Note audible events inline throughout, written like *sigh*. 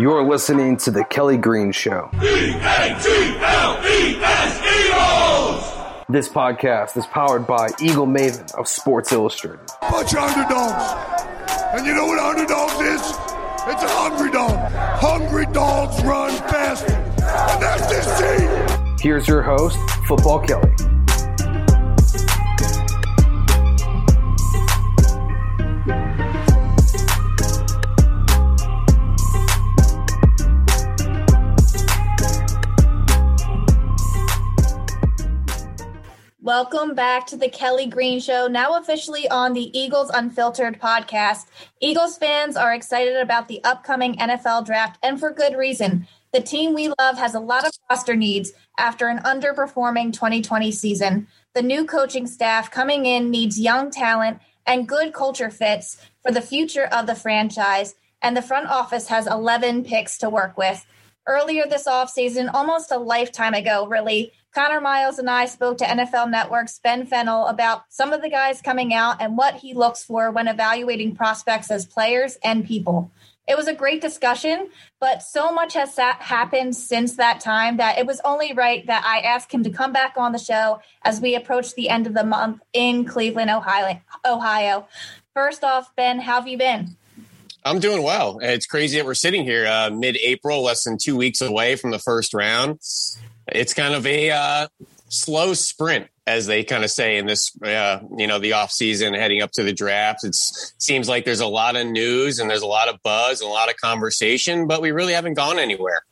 You're listening to The Kelly Green Show. This podcast is powered by Eagle Maven of Sports Illustrated. Bunch of underdogs. And you know what underdogs is? It's a hungry dog. Hungry dogs run faster. And that's this team. Here's your host, Football Kelly. Welcome back to the Kelly Green Show, now officially on the Eagles Unfiltered podcast. Eagles fans are excited about the upcoming NFL draft, and for good reason. The team we love has a lot of roster needs after an underperforming 2020 season. The new coaching staff coming in needs young talent and good culture fits for the future of the franchise, and the front office has 11 picks to work with. Earlier this offseason, almost a lifetime ago, really, Connor Miles and I spoke to NFL Network's Ben Fennell about some of the guys coming out and what he looks for when evaluating prospects as players and people. It was a great discussion, but so much has happened since that time that it was only right that I asked him to come back on the show as we approach the end of the month in Cleveland, Ohio. Ohio. First off, Ben, how have you been? I'm doing well. It's crazy that we're sitting here uh, mid-April, less than two weeks away from the first round it's kind of a uh, slow sprint as they kind of say in this uh, you know the off season heading up to the draft. It seems like there's a lot of news and there's a lot of buzz and a lot of conversation but we really haven't gone anywhere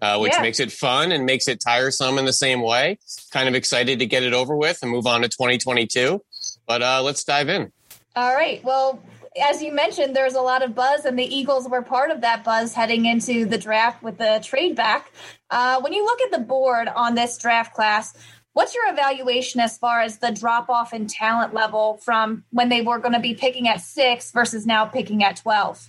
uh, which yeah. makes it fun and makes it tiresome in the same way. Kind of excited to get it over with and move on to 2022 but uh, let's dive in. All right. Well as you mentioned, there's a lot of buzz, and the Eagles were part of that buzz heading into the draft with the trade back. Uh, when you look at the board on this draft class, what's your evaluation as far as the drop off in talent level from when they were going to be picking at six versus now picking at 12?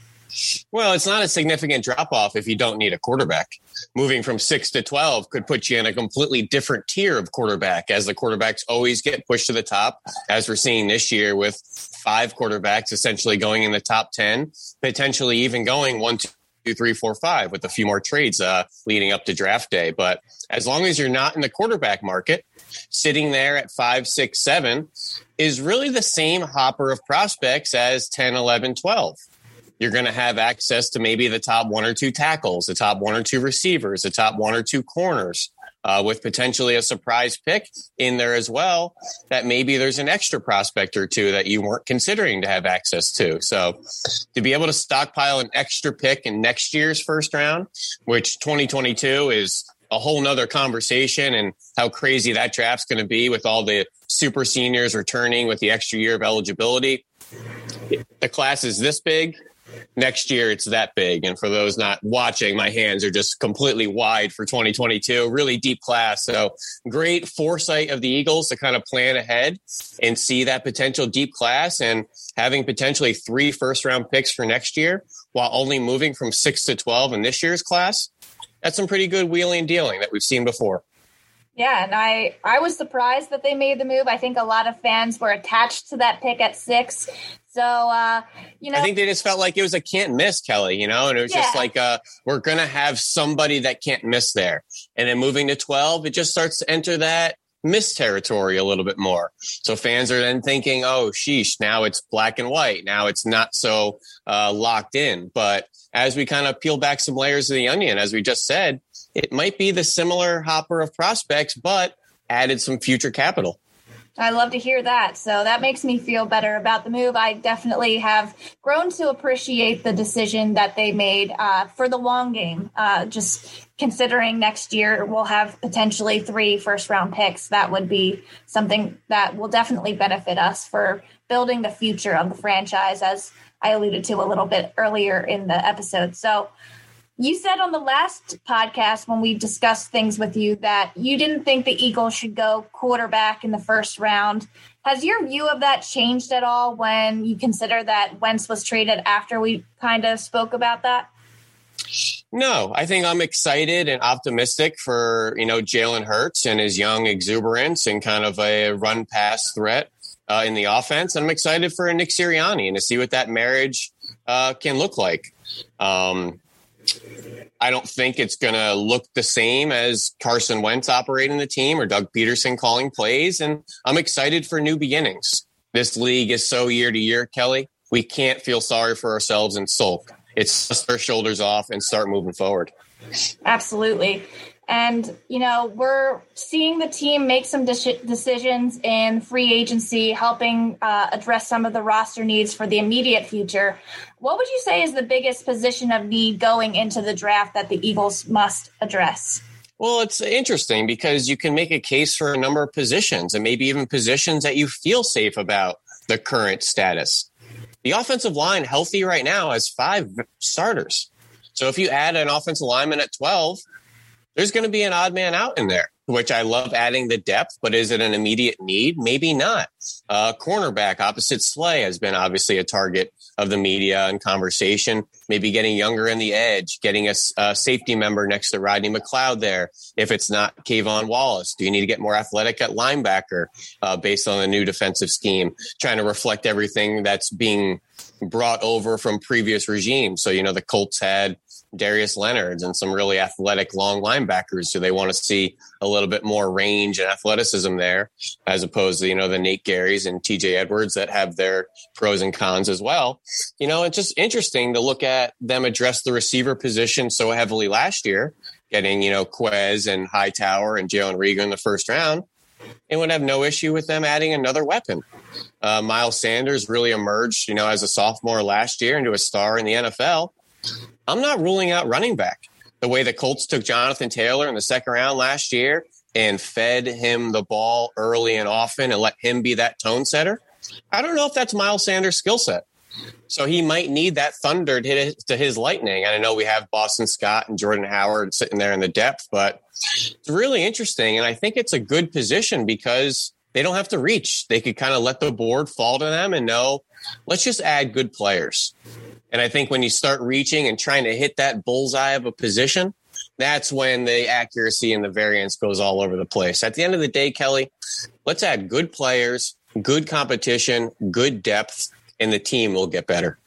Well, it's not a significant drop off if you don't need a quarterback. Moving from six to 12 could put you in a completely different tier of quarterback as the quarterbacks always get pushed to the top, as we're seeing this year with five quarterbacks essentially going in the top 10, potentially even going one, two, three, four, five with a few more trades uh, leading up to draft day. But as long as you're not in the quarterback market, sitting there at five, six, seven is really the same hopper of prospects as 10, 11, 12 you're going to have access to maybe the top one or two tackles, the top one or two receivers, the top one or two corners, uh, with potentially a surprise pick in there as well. That maybe there's an extra prospect or two that you weren't considering to have access to. So to be able to stockpile an extra pick in next year's first round, which 2022 is a whole nother conversation and how crazy that draft's going to be with all the super seniors returning with the extra year of eligibility. The class is this big next year it's that big. And for those not watching, my hands are just completely wide for 2022. Really deep class. So great foresight of the Eagles to kind of plan ahead and see that potential deep class and having potentially three first round picks for next year while only moving from six to 12 in this year's class. That's some pretty good wheeling and dealing that we've seen before. Yeah, and I I was surprised that they made the move. I think a lot of fans were attached to that pick at six. So uh, you know, I think they just felt like it was a can't miss, Kelly. You know, and it was yeah. just like uh, we're gonna have somebody that can't miss there. And then moving to twelve, it just starts to enter that miss territory a little bit more. So fans are then thinking, oh, sheesh, now it's black and white. Now it's not so uh, locked in. But as we kind of peel back some layers of the onion, as we just said, it might be the similar hopper of prospects, but added some future capital. I love to hear that. So that makes me feel better about the move. I definitely have grown to appreciate the decision that they made uh, for the long game. Uh, just considering next year we'll have potentially three first round picks, that would be something that will definitely benefit us for building the future of the franchise as I alluded to a little bit earlier in the episode. So, you said on the last podcast when we discussed things with you that you didn't think the Eagles should go quarterback in the first round. Has your view of that changed at all when you consider that Wentz was traded after we kind of spoke about that? No, I think I'm excited and optimistic for you know Jalen Hurts and his young exuberance and kind of a run pass threat uh, in the offense. And I'm excited for Nick Sirianni and to see what that marriage uh, can look like. Um, I don't think it's going to look the same as Carson Wentz operating the team or Doug Pederson calling plays. And I'm excited for new beginnings. This league is so year to year, Kelly. We can't feel sorry for ourselves and sulk. It's dust our shoulders off and start moving forward. Absolutely. And, you know, we're seeing the team make some de- decisions in free agency, helping uh, address some of the roster needs for the immediate future. What would you say is the biggest position of need going into the draft that the Eagles must address? Well, it's interesting because you can make a case for a number of positions and maybe even positions that you feel safe about the current status. The offensive line, healthy right now, has five starters. So if you add an offensive lineman at 12, there's going to be an odd man out in there, which I love adding the depth, but is it an immediate need? Maybe not. Uh, cornerback opposite Slay has been obviously a target of the media and conversation. Maybe getting younger in the edge, getting a, a safety member next to Rodney McLeod there. If it's not K'Von Wallace, do you need to get more athletic at linebacker uh, based on the new defensive scheme? Trying to reflect everything that's being brought over from previous regimes. So, you know, the Colts had Darius Leonard's and some really athletic long linebackers. So they want to see a little bit more range and athleticism there, as opposed to, you know, the Nate Gerrys and TJ Edwards that have their pros and cons as well. You know, it's just interesting to look at them address the receiver position so heavily last year, getting, you know, Quez and Hightower and Jalen Reagor in the first round. And would have no issue with them adding another weapon. Uh, Miles Sanders really emerged, you know, as a sophomore last year into a star in the NFL. I'm not ruling out running back. The way the Colts took Jonathan Taylor in the second round last year and fed him the ball early and often and let him be that tone setter. I don't know if that's Miles Sanders' skill set. So he might need that thunder to hit to his lightning. And I know we have Boston Scott and Jordan Howard sitting there in the depth, but it's really interesting. And I think it's a good position because they don't have to reach. They could kind of let the board fall to them and know, let's just add good players. And I think when you start reaching and trying to hit that bullseye of a position, that's when the accuracy and the variance goes all over the place. At the end of the day, Kelly, let's add good players, good competition, good depth, and the team will get better.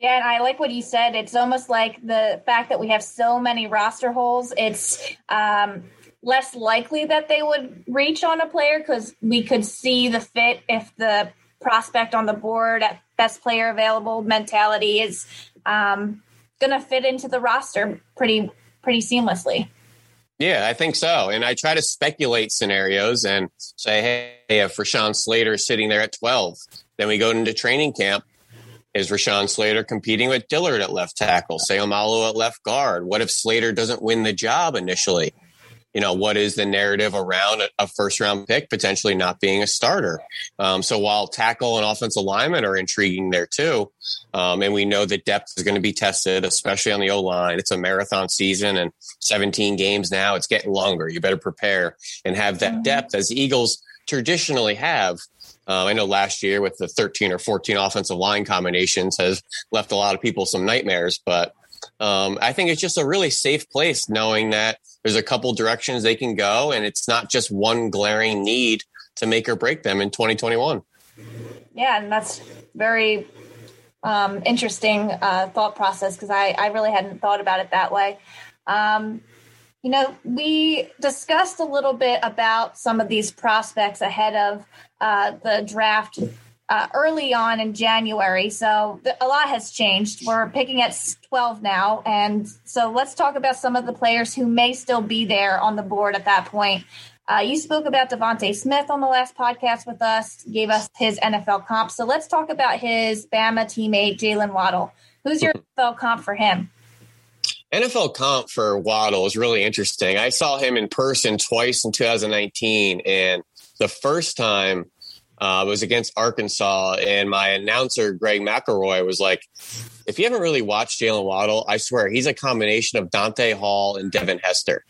Yeah, and I like what you said. It's almost like the fact that we have so many roster holes. It's um, less likely that they would reach on a player because we could see the fit if the prospect on the board at best player available mentality is um, going to fit into the roster pretty pretty seamlessly. Yeah, I think so. And I try to speculate scenarios and say, hey, if Rashawn Slater is sitting there at 12, then we go into training camp. Is Rashawn Slater competing with Dillard at left tackle? Seumalo at left guard? What if Slater doesn't win the job initially? You know, what is the narrative around a, first round pick potentially not being a starter? Um, so while tackle and offensive alignment are intriguing there too, um, and we know that depth is going to be tested, especially on the O line. It's a marathon season and 17 games now. It's getting longer. You better prepare and have that mm-hmm. depth as Eagles traditionally have. Uh, I know last year with the 13 or 14 offensive line combinations has left a lot of people some nightmares, but um, I think it's just a really safe place knowing that there's a couple directions they can go, and it's not just one glaring need to make or break them in 2021. Yeah, and that's very um, interesting uh, thought process because I, I really hadn't thought about it that way. Um, you know, we discussed a little bit about some of these prospects ahead of uh, the draft uh, early on in January. So a lot has changed. We're picking at 12 now. And so let's talk about some of the players who may still be there on the board at that point. Uh, you spoke about DeVonta Smith on the last podcast with us, gave us his NFL comp. So let's talk about his Bama teammate, Jaylen Waddle. Who's your NFL comp for him? NFL comp for Waddle is really interesting. I saw him in person twice in 2019. And the first time Uh, it was against Arkansas, and my announcer Greg McElroy was like, "If you haven't really watched Jaylen Waddle, I swear he's a combination of Dante Hall and Devin Hester."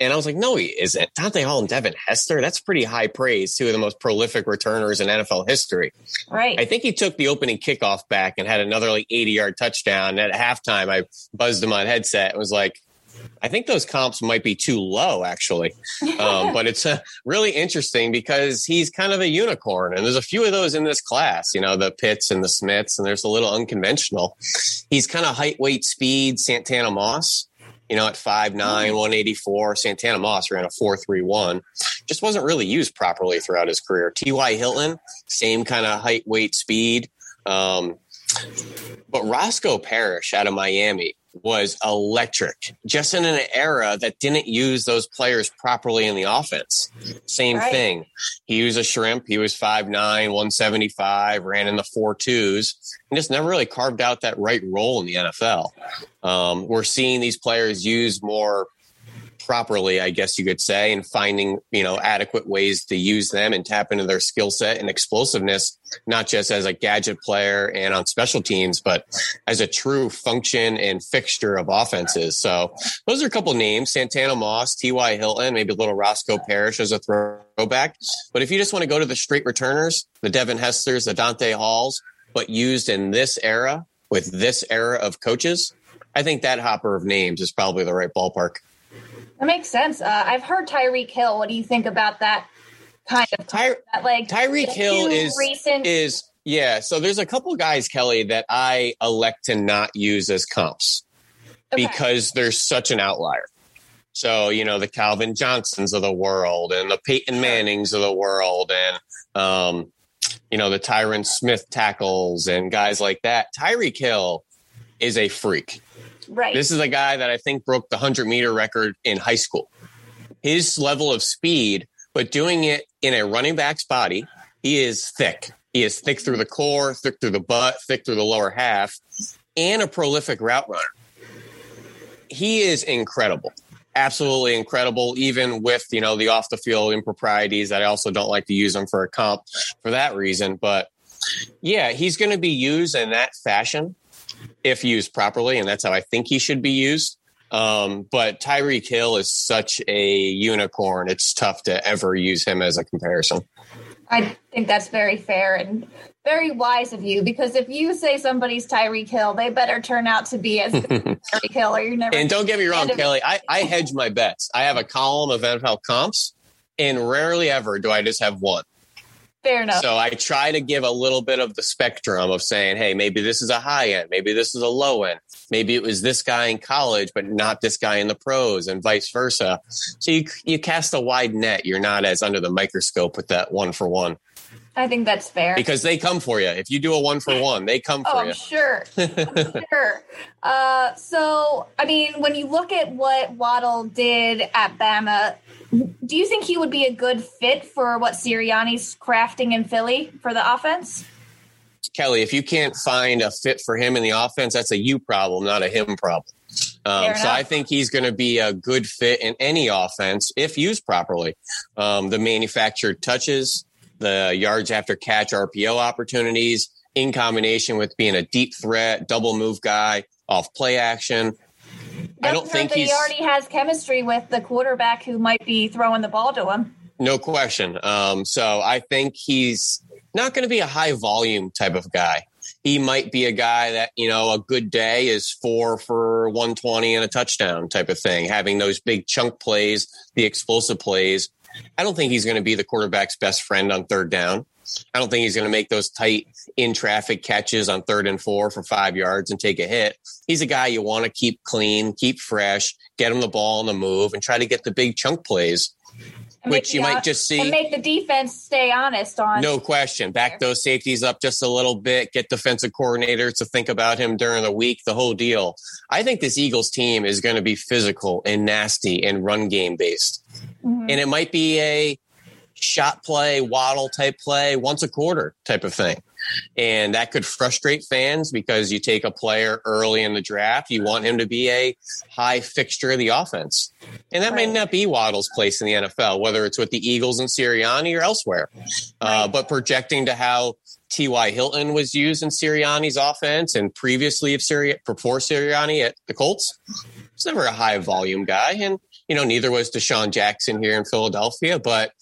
And I was like, no, he isn't. Dante Hall and Devin Hester, that's pretty high praise. Two of the most prolific returners in NFL history. Right. I think he took the opening kickoff back and had another like 80 yard touchdown. And at halftime, I buzzed him on headset and was like, I think those comps might be too low, actually. Um, but it's uh, really interesting because he's kind of a unicorn, and there's a few of those in this class. You know, the Pitts and the Smiths, and there's a little unconventional. He's kind of height, weight, speed, Santana Moss you know, at 5'9, 184. Santana Moss ran a 4'3'1. Just wasn't really used properly throughout his career. T.Y. Hilton, same kind of height, weight, speed. Um, but Roscoe Parrish out of Miami was electric, just in an era that didn't use those players properly in the offense. Same right. thing. He was a shrimp. He was 5'9, 175, ran in the four twos, and just never really carved out that right role in the NFL. Um, we're seeing these players use more properly, I guess you could say, and finding, you know, adequate ways to use them and tap into their skill set and explosiveness, not just as a gadget player and on special teams, but as a true function and fixture of offenses. So those are a couple names, Santana Moss, T.Y. Hilton, maybe a little Roscoe Parrish as a throwback. But if you just want to go to the straight returners, the Devin Hesters, the Dante Halls, but used in this era with this era of coaches, I think that hopper of names is probably the right ballpark. That makes sense. Uh, I've heard Tyreek Hill. What do you think about that kind of Ty- that, like Tyreek Hill is recent is yeah. So there's a couple guys, Kelly, that I elect to not use as comps okay. because they're such an outlier. So you know the Calvin Johnsons of the world and the Peyton Mannings of the world and um, you know the Tyron Smith tackles and guys like that. Tyreek Hill is a freak. Right. This is a guy that I think broke the 100 meter record in high school. His level of speed, but doing it in a running back's body, he is thick. He is thick through the core, thick through the butt, thick through the lower half, and a prolific route runner. He is incredible. Absolutely incredible, even with, you know, the off the field improprieties that I also don't like to use him for a comp for that reason. But yeah, he's going to be used in that fashion if used properly, and that's how I think he should be used. Um, but Tyreek Hill is such a unicorn; it's tough to ever use him as a comparison. I think that's very fair and very wise of you because if you say somebody's Tyreek Hill, they better turn out to be as *laughs* Tyreek Hill, or you're never. And don't get me wrong, Kelly, I, I hedge my bets. I have a column of NFL comps, and rarely ever do I just have one. Fair enough. So I try to give a little bit of the spectrum of saying, hey, maybe this is a high end, maybe this is a low end, maybe it was this guy in college, but not this guy in the pros, and vice versa. So you you cast a wide net. You're not as under the microscope with that one for one. I think that's fair because they come for you. If you do a one for one, they come for oh, you. Sure, *laughs* I'm sure. Uh, so, I mean, when you look at what Waddle did at Bama, do you think he would be a good fit for what Sirianni's crafting in Philly for the offense? Kelly, if you can't find a fit for him in the offense, that's a you problem, not a him problem. Um, so I think he's going to be a good fit in any offense if used properly. Um, the manufactured touches, the yards after catch RPO opportunities, in combination with being a deep threat, double move guy off play action. I don't think he already has chemistry with the quarterback who might be throwing the ball to him. No question. Um, so I think he's not going to be a high volume type of guy. He might be a guy that, you know, a good day is four for 120 and a touchdown type of thing, having those big chunk plays, the explosive plays. I don't think he's going to be the quarterback's best friend on third down. I don't think he's going to make those tight in traffic catches on third and four for five yards and take a hit. He's a guy you want to keep clean, keep fresh, get him the ball on the move, and try to get the big chunk plays. which you might just see and make the defense stay honest on. No question. Back those safeties up just a little bit. Get defensive coordinators to think about him during the week. The whole deal. I think this Eagles team is going to be physical and nasty and run game based, mm-hmm. and it might be a shot play, waddle type play once a quarter type of thing. And that could frustrate fans because you take a player early in the draft, you want him to be a high fixture of the offense. And that right. may not be Waddle's place in the NFL, whether it's with the Eagles and Sirianni or elsewhere. Uh, right. But projecting to how T.Y. Hilton was used in Sirianni's offense and previously of Siri- before Sirianni at the Colts, it's never a high volume guy. And you know, neither was DeSean Jackson here in Philadelphia, but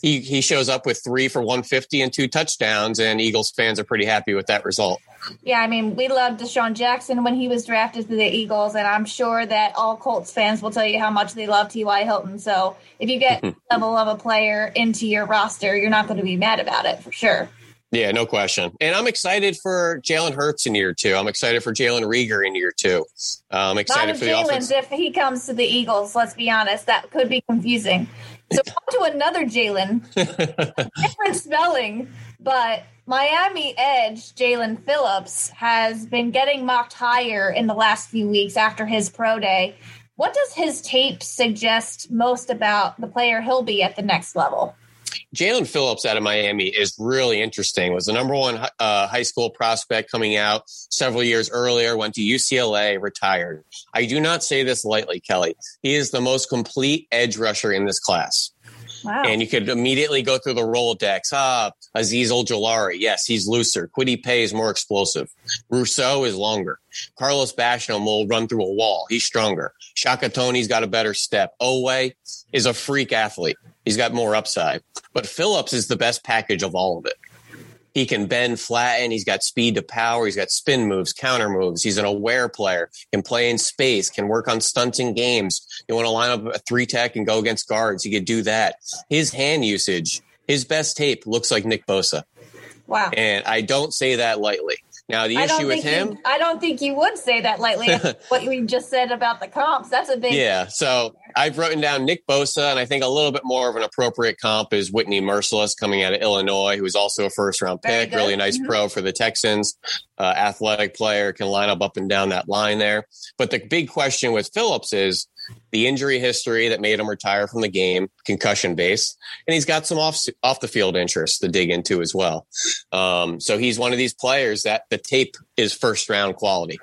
he, he shows up with three for 150 and two touchdowns, and Eagles fans are pretty happy with that result. Yeah, I mean, we loved DeSean Jackson when he was drafted to the Eagles, and I'm sure that all Colts fans will tell you how much they love T.Y. Hilton. So if you get *laughs* level of a player into your roster, you're not going to be mad about it for sure. Yeah, no question. And I'm excited for Jalen Hurts in year two. I'm excited for Jalen Reagor in year two. Uh, I'm excited for the offense. If he comes to the Eagles, let's be honest, that could be confusing. So on to another Jalen, *laughs* different spelling, but Miami Edge Jaelan Phillips has been getting mocked higher in the last few weeks after his pro day. What does his tape suggest most about the player he'll be at the next level? Jaelan Phillips out of Miami is really interesting. Was the number one uh, high school prospect coming out several years earlier. Went to UCLA, retired. I do not say this lightly, Kelly. He is the most complete edge rusher in this class. Wow. And you could immediately go through the Rolodex. Ah, Azeez Ojulari. Yes, he's looser. Kwity Paye is more explosive. Rousseau is longer. Carlos Basham will run through a wall. He's stronger. Shaka Toney's got a better step. Oweh is a freak athlete. He's got more upside. But Phillips is the best package of all of it. He can bend, flatten. He's got speed to power. He's got spin moves, counter moves. He's an aware player. Can play in space. Can work on stunting games. You want to line up a three tech and go against guards. He could do that. His hand usage, his best tape looks like Nick Bosa. Wow. And I don't say that lightly. Now the issue with him, you, I don't think you would say that lightly. *laughs* what you just said about the comps, that's a big. Yeah. So I've written down Nick Bosa, and I think a little bit more of an appropriate comp is Whitney Mercilus coming out of Illinois, who's also a first round pick, really nice mm-hmm. pro for the Texans. Uh, athletic player can line up up and down that line there. But the big question with Phillips is the injury history that made him retire from the game, concussion base, and he's got some off off the field interests to dig into as well. Um, so he's one of these players that the tape is first round quality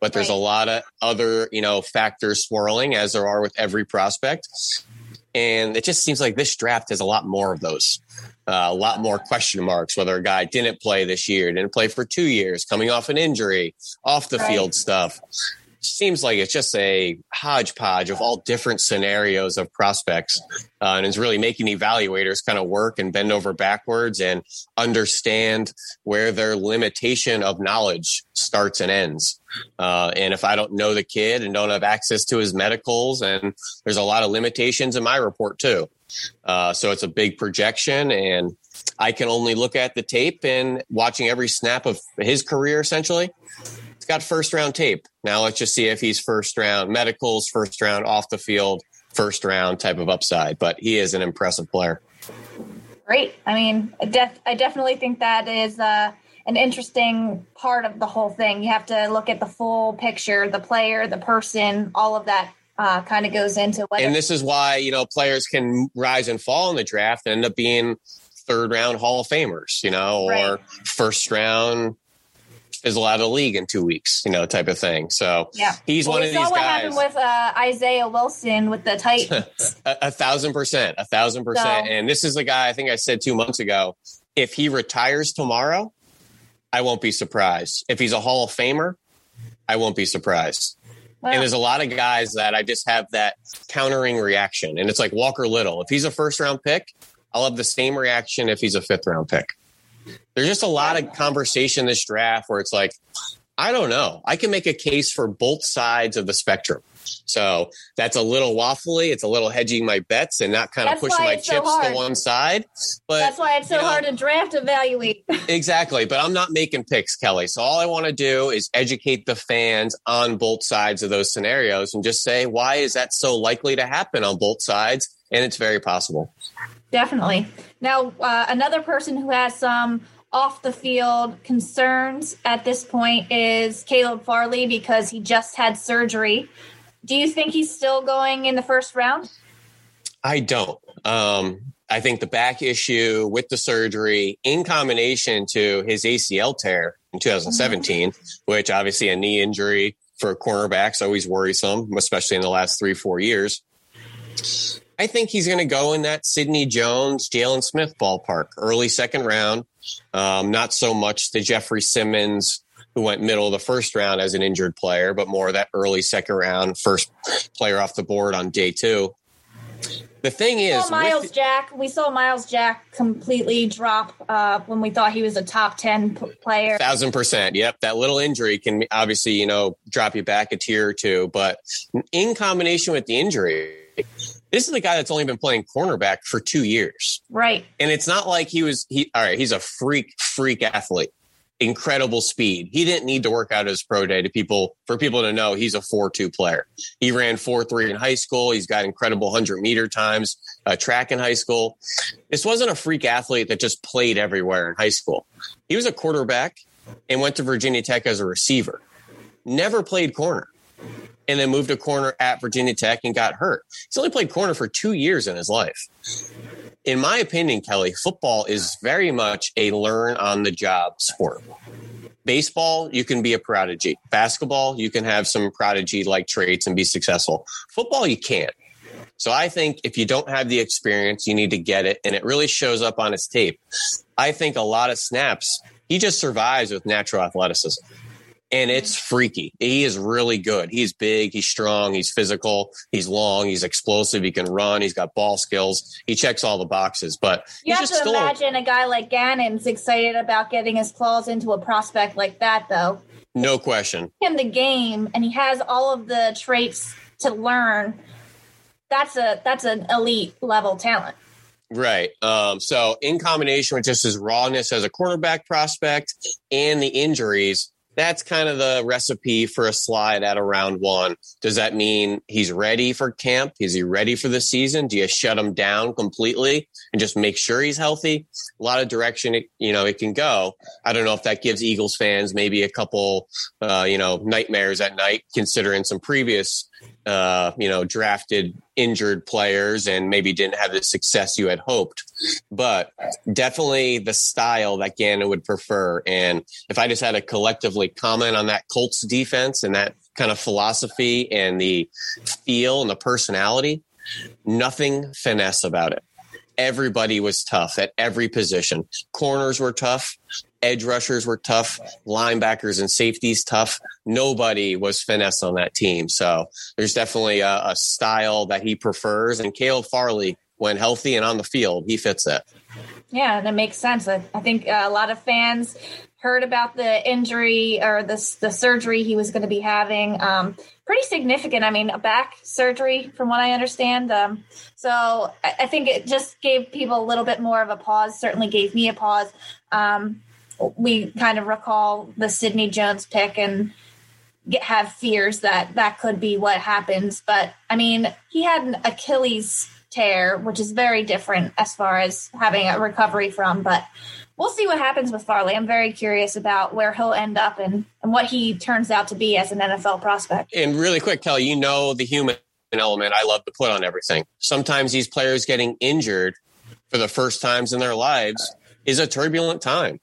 but there's right. a lot of other you know factors swirling as there are with every prospect and it just seems like this draft has a lot more of those uh, a lot more question marks whether a guy didn't play this year didn't play for two years coming off an injury off the right. field stuff seems like it's just a hodgepodge of all different scenarios of prospects. Uh, and it's really making evaluators kind of work and bend over backwards and understand where their limitation of knowledge starts and ends. Uh, and if I don't know the kid and don't have access to his medicals, and there's a lot of limitations in my report too. Uh, so it's a big projection and I can only look at the tape and watching every snap of his career essentially got first round tape. Now let's just see if he's first round medicals, first round off the field, first round type of upside. But he is an impressive player. Great. I mean, I, def- I definitely think that is uh, an interesting part of the whole thing. You have to look at the full picture, the player, the person, all of that uh, kind of goes into what. And this is why you know players can rise and fall in the draft and end up being third round Hall of Famers, you know, right. or first round fizzle out of the league in two weeks, you know, type of thing. So yeah, he's well, one of these guys. what happened with uh, Isaiah Wilson with the Titans. *laughs* a, a, thousand percent, a thousand percent. So, and this is the guy I think I said two months ago. If he retires tomorrow, I won't be surprised. If he's a Hall of Famer, I won't be surprised. Well, and there's a lot of guys that I just have that countering reaction. And it's like Walker Little. If he's a first round pick, I'll have the same reaction if he's a fifth round pick. There's just a lot of conversation this draft where it's like, I don't know. I can make a case for both sides of the spectrum. So that's a little waffly. It's a little hedging my bets and not kind of that's pushing my chips so to one side. But that's why it's so you know, hard to draft evaluate. *laughs* exactly. But I'm not making picks, Kelly. So all I want to do is educate the fans on both sides of those scenarios and just say, why is that so likely to happen on both sides? And it's very possible. Definitely. Now, uh, another person who has some off the field concerns at this point is Caleb Farley because he just had surgery. Do you think he's still going in the first round? I don't. Um, I think the back issue with the surgery, in combination to his ACL tear in 2017, mm-hmm. which obviously a knee injury for cornerbacks always worrisome, especially in the last three four years. I think he's going to go in that Sidney Jones, Jaylon Smith ballpark, early second round. Um, not so much the Jeffrey Simmons who went middle of the first round as an injured player, but more that early second round, first player off the board on day two. The thing we is, Myles with, Jack. We saw Myles Jack completely drop uh, when we thought he was a top ten p- player. Thousand percent. Yep, that little injury can obviously you know drop you back a tier or two, but in combination with the injury, this is the guy that's only been playing cornerback for two years. Right. And it's not like he was he all right, he's a freak, freak athlete incredible speed. He didn't need to work out his pro day to people for people to know he's a 4-2 player. He ran 4-3 in high school. He's got incredible 100 meter times, uh, track in high school. This wasn't a freak athlete that just played everywhere in high school. He was a quarterback and went to Virginia Tech as a receiver. Never played corner. And then moved to corner at Virginia Tech and got hurt. He's only played corner for two years in his life in my opinion, Kelly, football is very much a learn on the job sport. Baseball, you can be a prodigy. Basketball, you can have some prodigy like traits and be successful. Football, you can't. So I think if you don't have the experience, you need to get it. And it really shows up on his tape. I think a lot of snaps, he just survives with natural athleticism and it's freaky. He is really good. He's big, he's strong, he's physical, he's long, he's explosive, he can run, he's got ball skills. He checks all the boxes. But you have to imagine a guy like Gannon's excited about getting his claws into a prospect like that, though. No question. In the game, and he has all of the traits to learn. That's a that's an elite level talent. Right. Um, so in combination with just his rawness as a quarterback prospect and the injuries, that's kind of the recipe for a slide at a round one. Does that mean he's ready for camp? Is he ready for the season? Do you shut him down completely and just make sure he's healthy? A lot of direction, it, you know, it can go. I don't know if that gives Eagles fans maybe a couple, uh, you know, nightmares at night, considering some previous uh, you know, drafted injured players and maybe didn't have the success you had hoped. But definitely the style that Gannon would prefer. And if I just had to collectively comment on that Colts defense and that kind of philosophy and the feel and the personality, nothing finesse about it everybody was tough at every position. Corners were tough, edge rushers were tough, linebackers and safeties tough. Nobody was finesse on that team. So there's definitely a, a style that he prefers. And Caleb Farley, when healthy and on the field, he fits it. Yeah, and that makes sense. I, I think uh, a lot of fans heard about the injury or the, the surgery he was going to be having. Um, pretty significant. I mean, a back surgery, from what I understand. Um, so I, I, think it just gave people a little bit more of a pause. Certainly gave me a pause. Um, we kind of recall the Sidney Jones pick and get, have fears that that could be what happens. But I mean, he had an Achilles tear, which is very different as far as having a recovery from. But we'll see what happens with Farley. I'm very curious about where he'll end up and, and what he turns out to be as an NFL prospect. And really quick, Kelly, you know the human element I love to put on everything. Sometimes these players getting injured for the first times in their lives is a turbulent time.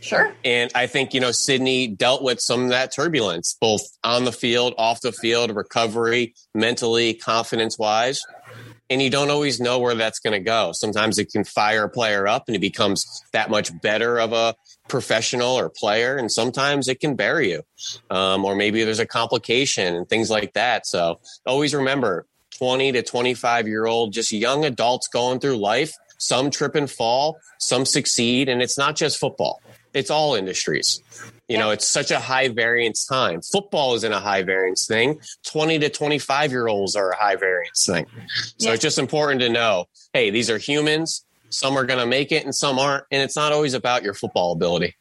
Sure. And I think, you know, Sidney dealt with some of that turbulence, both on the field, off the field, recovery, mentally, confidence wise and you don't always know where that's going to go. Sometimes it can fire a player up and he becomes that much better of a professional or player, and sometimes it can bury you, um, or maybe there's a complication and things like that. So always remember 20 to 25 year old, just young adults going through life. Some trip and fall, some succeed, and it's not just football it's all industries. You know, it's such a high variance time. Football is in a high variance thing. 20 to 25 year olds are a high variance thing. So yeah. it's just important to know hey, these are humans. Some are going to make it and some aren't. And it's not always about your football ability.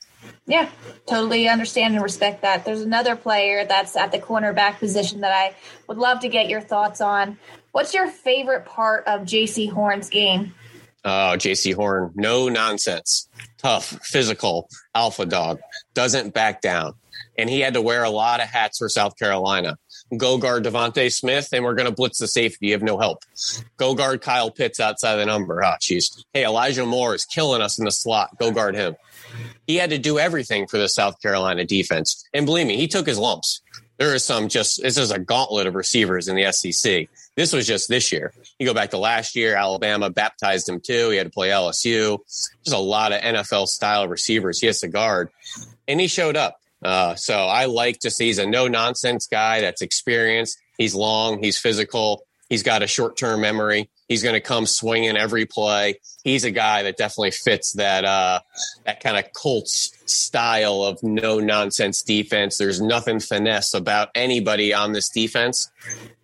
Yeah, totally understand and respect that. There's another player that's at the cornerback position that I would love to get your thoughts on. What's your favorite part of Jaycee Horn's game? Oh, Jaycee Horn, no nonsense. Tough, physical, alpha dog, doesn't back down. and he had to wear a lot of hats for South Carolina. Go guard DeVonta Smith, and we're going to blitz the safety. You have no help. Go guard Kyle Pitts outside the number. Ah, oh, jeez. Hey, Elijah Moore is killing us in the slot. Go guard him. He had to do everything for the South Carolina defense. And believe me, he took his lumps. There is some just, this is a gauntlet of receivers in the SEC. This was just this year. You go back to last year, Alabama baptized him too. He had to play LSU. There's a lot of NFL style receivers he has to guard. And he showed up. Uh, so I like to see he's a no nonsense guy that's experienced. He's long, he's physical, he's got a short term memory. He's going to come swinging every play. He's a guy that definitely fits that uh, that kind of Colts style of no nonsense defense. There's nothing finesse about anybody on this defense,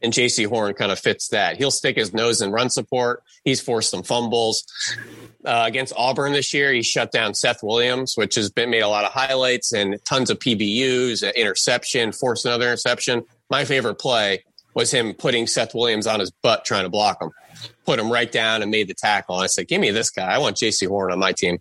and Jaycee Horn kind of fits that. He'll stick his nose in run support. He's forced some fumbles. Uh, against Auburn this year, he shut down Seth Williams, which has been made a lot of highlights and tons of PBUs, interception, forced another interception. My favorite play was him putting Seth Williams on his butt trying to block him put him right down and made the tackle. I said, "Give me this guy. I want Jaycee Horn on my team."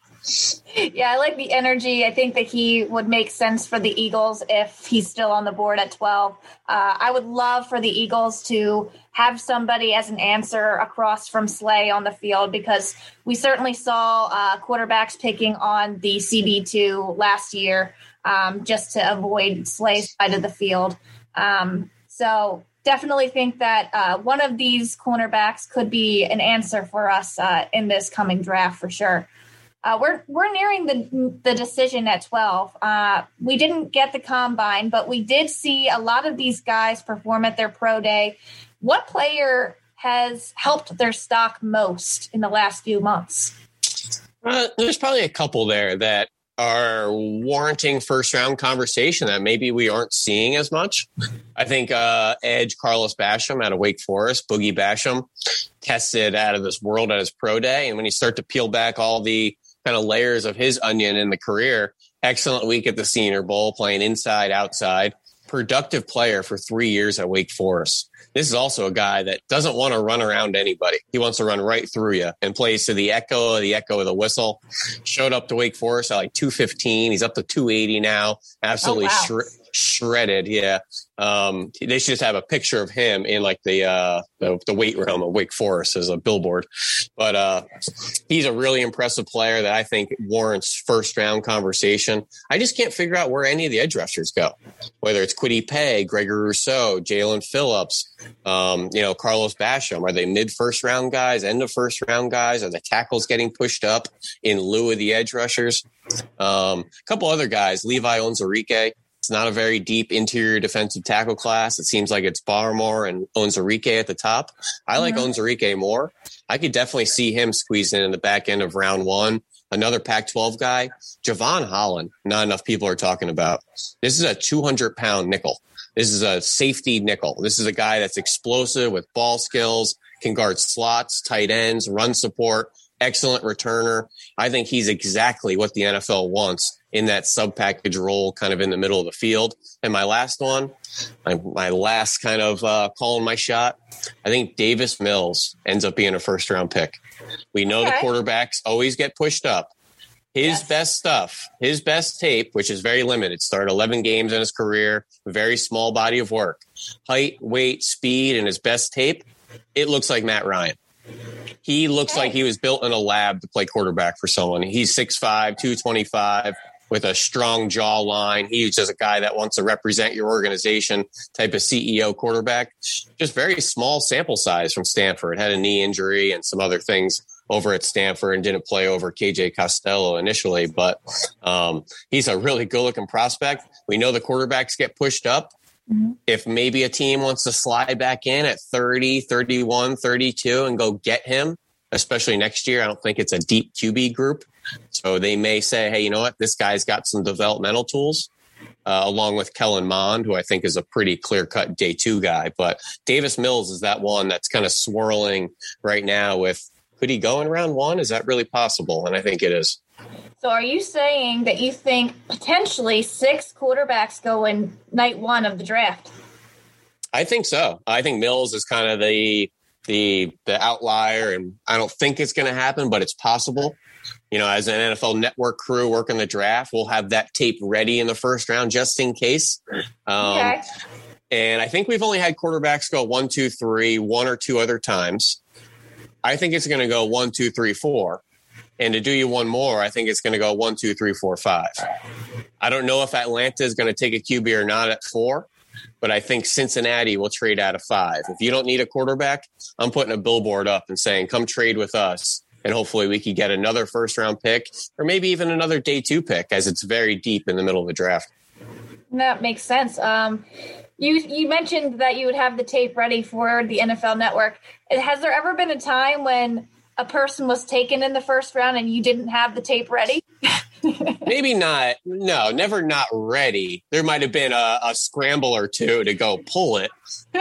Yeah, I like the energy. I think that he would make sense for the Eagles if he's still on the board at 12. Uh, I would love for the Eagles to have somebody as an answer across from Slay on the field because we certainly saw uh, quarterbacks picking on the CB2 last year um, just to avoid Slay's side of the field. Um, so definitely think that uh, one of these cornerbacks could be an answer for us uh, in this coming draft for sure. Uh, we're we're nearing the the decision at 12. Uh, we didn't get the combine, but we did see a lot of these guys perform at their pro day. What player has helped their stock most in the last few months? Uh, there's probably a couple there that are warranting first round conversation that maybe we aren't seeing as much. I think uh, Edge Carlos Basham out of Wake Forest, Boogie Basham, tested out of this world at his pro day. And when you start to peel back all the kind of layers of his onion in the career, excellent week at the Senior Bowl, playing inside, outside, productive player for three years at Wake Forest. This is also a guy that doesn't want to run around anybody. He wants to run right through you and plays to the echo, of the echo of the whistle. Showed up to Wake Forest at like 215. He's up to 280 now. Oh, Absolutely oh, wow. Shredded. Yeah. Um, they should just have a picture of him in like the, uh, the, the weight room of Wake Forest as a billboard. But uh, he's a really impressive player that I think warrants first round conversation. I just can't figure out where any of the edge rushers go, whether it's Kwity Paye, Gregory Rousseau, Jaelan Phillips, um, you know, Carlos Basham. Are they mid first round guys, end of first round guys? Are the tackles getting pushed up in lieu of the edge rushers? Um, a couple other guys, Levi Onwuzurike it's not a very deep interior defensive tackle class. It seems like it's Barmore and Onwuzurike at the top. I like mm-hmm. Onwuzurike more. I could definitely see him squeezing in the back end of round one. Another Pac 12 guy, Jevon Holland, not enough people are talking about. This is a 200 pound nickel. This is a safety nickel. This is a guy that's explosive with ball skills, can guard slots, tight ends, run support, excellent returner. I think he's exactly what the NFL wants in that sub package role, kind of in the middle of the field. And my last one, my, my last kind of uh, calling my shot, I think Davis Mills ends up being a first round pick. We know okay. the quarterbacks always get pushed up. His yes. best stuff, his best tape, which is very limited, started 11 games in his career, very small body of work, height, weight, speed, and his best tape, it looks like Matt Ryan. He looks okay. like he was built in a lab to play quarterback for someone. He's 6'5, 225 with a strong jawline. He's just a guy that wants to represent your organization type of CEO quarterback. Just very small sample size from Stanford. Had a knee injury and some other things over at Stanford and didn't play over KJ Costello initially, but um, he's a really good looking prospect. We know the quarterbacks get pushed up. Mm-hmm. If maybe a team wants to slide back in at 30, 31, 32 and go get him, especially next year, I don't think it's a deep QB group. So they may say, hey, you know what? This guy's got some developmental tools. Uh, along with Kellen Mond, who I think is a pretty clear cut day two guy. But Davis Mills is that one that's kind of swirling right now with could he go in round one? Is that really possible? And I think it is. So are you saying that you think potentially six quarterbacks go in night one of the draft? I think so. I think Mills is kind of the the the outlier, and I don't think it's going to happen, but it's possible. You know, as an NFL Network crew working the draft, we'll have that tape ready in the first round just in case. Um, okay. And I think we've only had quarterbacks go one, two, three, one or two other times. I think it's going to go one, two, three, four. And to do you one more, I think it's going to go one, two, three, four, five. I don't know if Atlanta is going to take a QB or not at four, but I think Cincinnati will trade out of five. If you don't need a quarterback, I'm putting a billboard up and saying, come trade with us. And hopefully we could get another first round pick or maybe even another day two pick as it's very deep in the middle of the draft. That makes sense. Um, you you mentioned that you would have the tape ready for the NFL Network. Has there ever been a time when a person was taken in the first round and you didn't have the tape ready? *laughs* Maybe not. No, never not ready. There might have been a, a scramble or two to go pull it,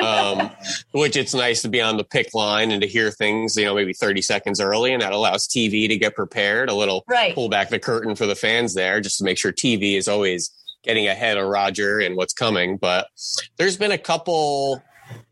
um, *laughs* which it's nice to be on the pick line and to hear things, you know, maybe 30 seconds early. And that allows TV to get prepared, a little right. pull back the curtain for the fans there just to make sure TV is always getting ahead of Roger and what's coming. But there's been a couple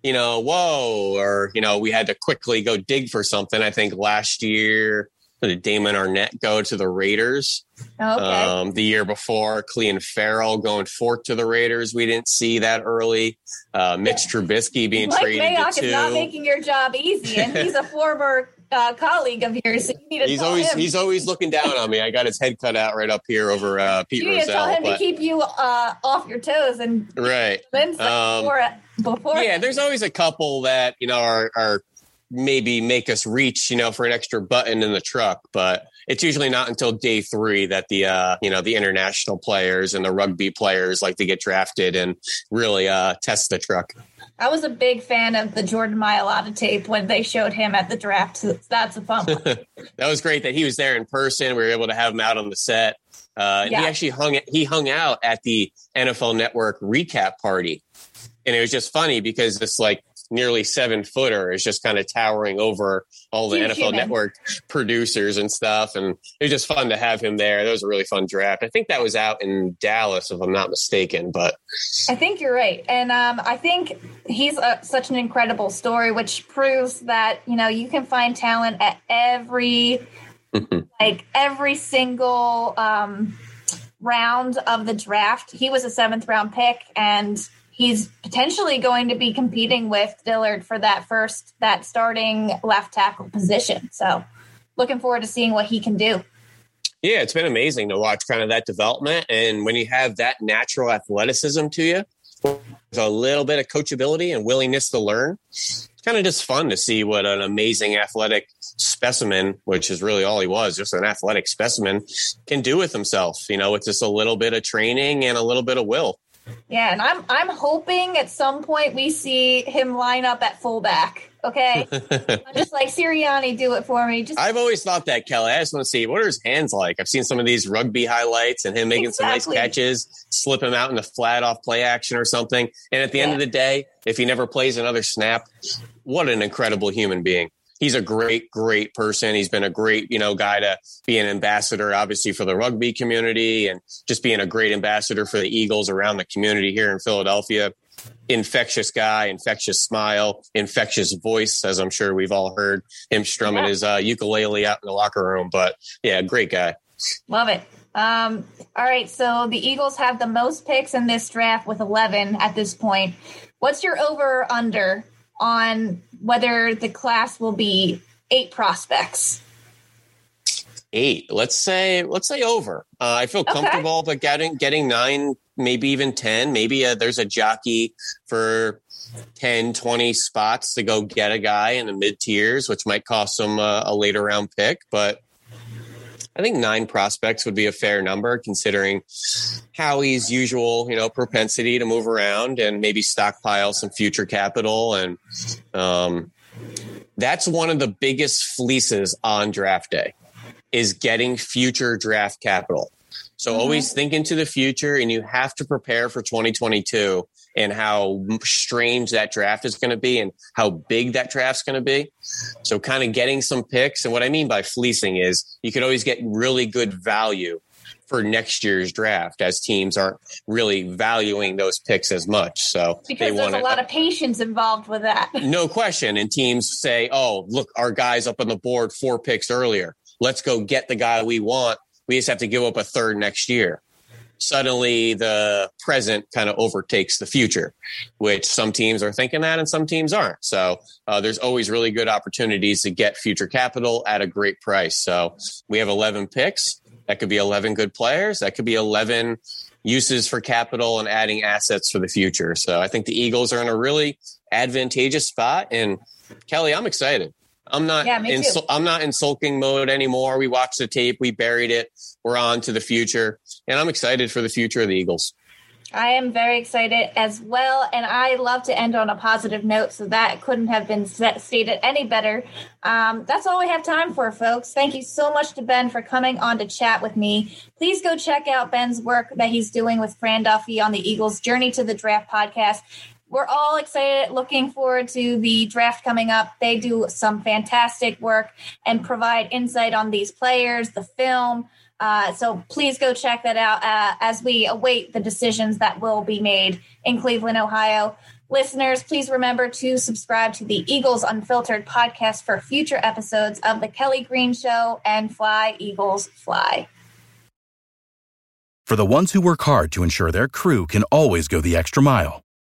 you know, whoa, or, you know, we had to quickly go dig for something. I think last year, Damon Arnette go to the Raiders? Oh, okay. Um, the year before, Clelin Ferrell going fourth to the Raiders. We didn't see that early. Uh, Mitch Trubisky *laughs* being Mike traded Mayock to two. is not making your job easy, and *laughs* he's a former uh, colleague of yours. So he's always him. he's always looking down on me. I got his head cut out right up here over uh, Pete you Rozelle. tell him but, to keep you uh, off your toes and right. Um, before, before yeah, there's always a couple that you know are are maybe make us reach you know for an extra button in the truck, but it's usually not until day three that the uh, you know the international players and the rugby players like to get drafted and really uh, test the truck. I was a big fan of the Jordan Mailata tape when they showed him at the draft. That's a fun one. *laughs* that was great that he was there in person. We were able to have him out on the set. Uh, yeah. He actually hung he hung out at the NFL Network recap party, and it was just funny because this like nearly seven footer is just kind of towering over all the NFL human. Network producers and stuff. And it was just fun to have him there. That was a really fun draft. I think that was out in Dallas, if I'm not mistaken. But I think you're right, and um, I think he's a, such an incredible story, which proves that you know you can find talent at every like every single um, round of the draft. He was a seventh round pick, and he's potentially going to be competing with Dillard for that first that starting left tackle position. So looking forward to seeing what he can do. Yeah, it's been amazing to watch kind of that development. And when you have that natural athleticism to you, with a little bit of coachability and willingness to learn, it's kind of just fun to see what an amazing athletic specimen, which is really all he was, just an athletic specimen, can do with himself. You know, with just a little bit of training and a little bit of will. Yeah, and I'm I'm hoping at some point we see him line up at fullback. Okay, I'm *laughs* just like Sirianni, do it for me. Just I've always thought that Kelly. I just want to see what are his hands like. I've seen some of these rugby highlights and him making exactly. some nice catches, slip him out in the flat off play action or something. And at the yeah. end of the day, if he never plays another snap, what an incredible human being he's a great, great person. He's been a great, you know, guy to be an ambassador, obviously for the rugby community and just being a great ambassador for the Eagles around the community here in Philadelphia. Infectious guy, infectious smile, infectious voice, as I'm sure we've all heard him strumming yeah. his uh, ukulele out in the locker room. But yeah, great guy. Love it. Um, all right, so the Eagles have the most picks in this draft with 11 at this point. What's your over under on whether the class will be eight prospects. Eight. Let's say let's say over. Uh, I feel comfortable, okay. but getting getting nine, maybe even ten. Maybe uh, there's a jockey for 10, 20 spots to go get a guy in the mid tiers, which might cost them uh, a later round pick. But I think nine prospects would be a fair number considering Howie's usual, you know, propensity to move around and maybe stockpile some future capital. And um, that's one of the biggest fleeces on draft day is getting future draft capital. So mm-hmm. always think into the future and you have to prepare for 2022 and how strange that draft is going to be and how big that draft's going to be. So kind of getting some picks. And what I mean by fleecing is you could always get really good value for next year's draft as teams aren't really valuing those picks as much. So because there's a lot of patience involved with that. *laughs* No question. And teams say, oh, look, our guy's up on the board four picks earlier. Let's go get the guy we want. We just have to give up a third next year suddenly the present kind of overtakes the future, which some teams are thinking that and some teams aren't. So uh, there's always really good opportunities to get future capital at a great price. So we have 11 picks. That could be 11 good players. That could be 11 uses for capital and adding assets for the future. So I think the Eagles are in a really advantageous spot. And Kelly, I'm excited. I'm not yeah, in I'm not in sulking mode anymore. We watched the tape, we buried it. We're on to the future, and I'm excited for the future of the Eagles. I am very excited as well, and I love to end on a positive note, so that couldn't have been stated any better. Um, that's all we have time for, folks. Thank you so much to Ben for coming on to chat with me. Please go check out Ben's work that he's doing with Fran Duffy on the Eagles' Journey to the Draft podcast we're all excited, looking forward to the draft coming up. They do some fantastic work and provide insight on these players, the film. Uh, so please go check that out uh, as we await the decisions that will be made in Cleveland, Ohio. Listeners, please remember to subscribe to the Eagles Unfiltered podcast for future episodes of The Kelly Green Show and Fly Eagles Fly. For the ones who work hard to ensure their crew can always go the extra mile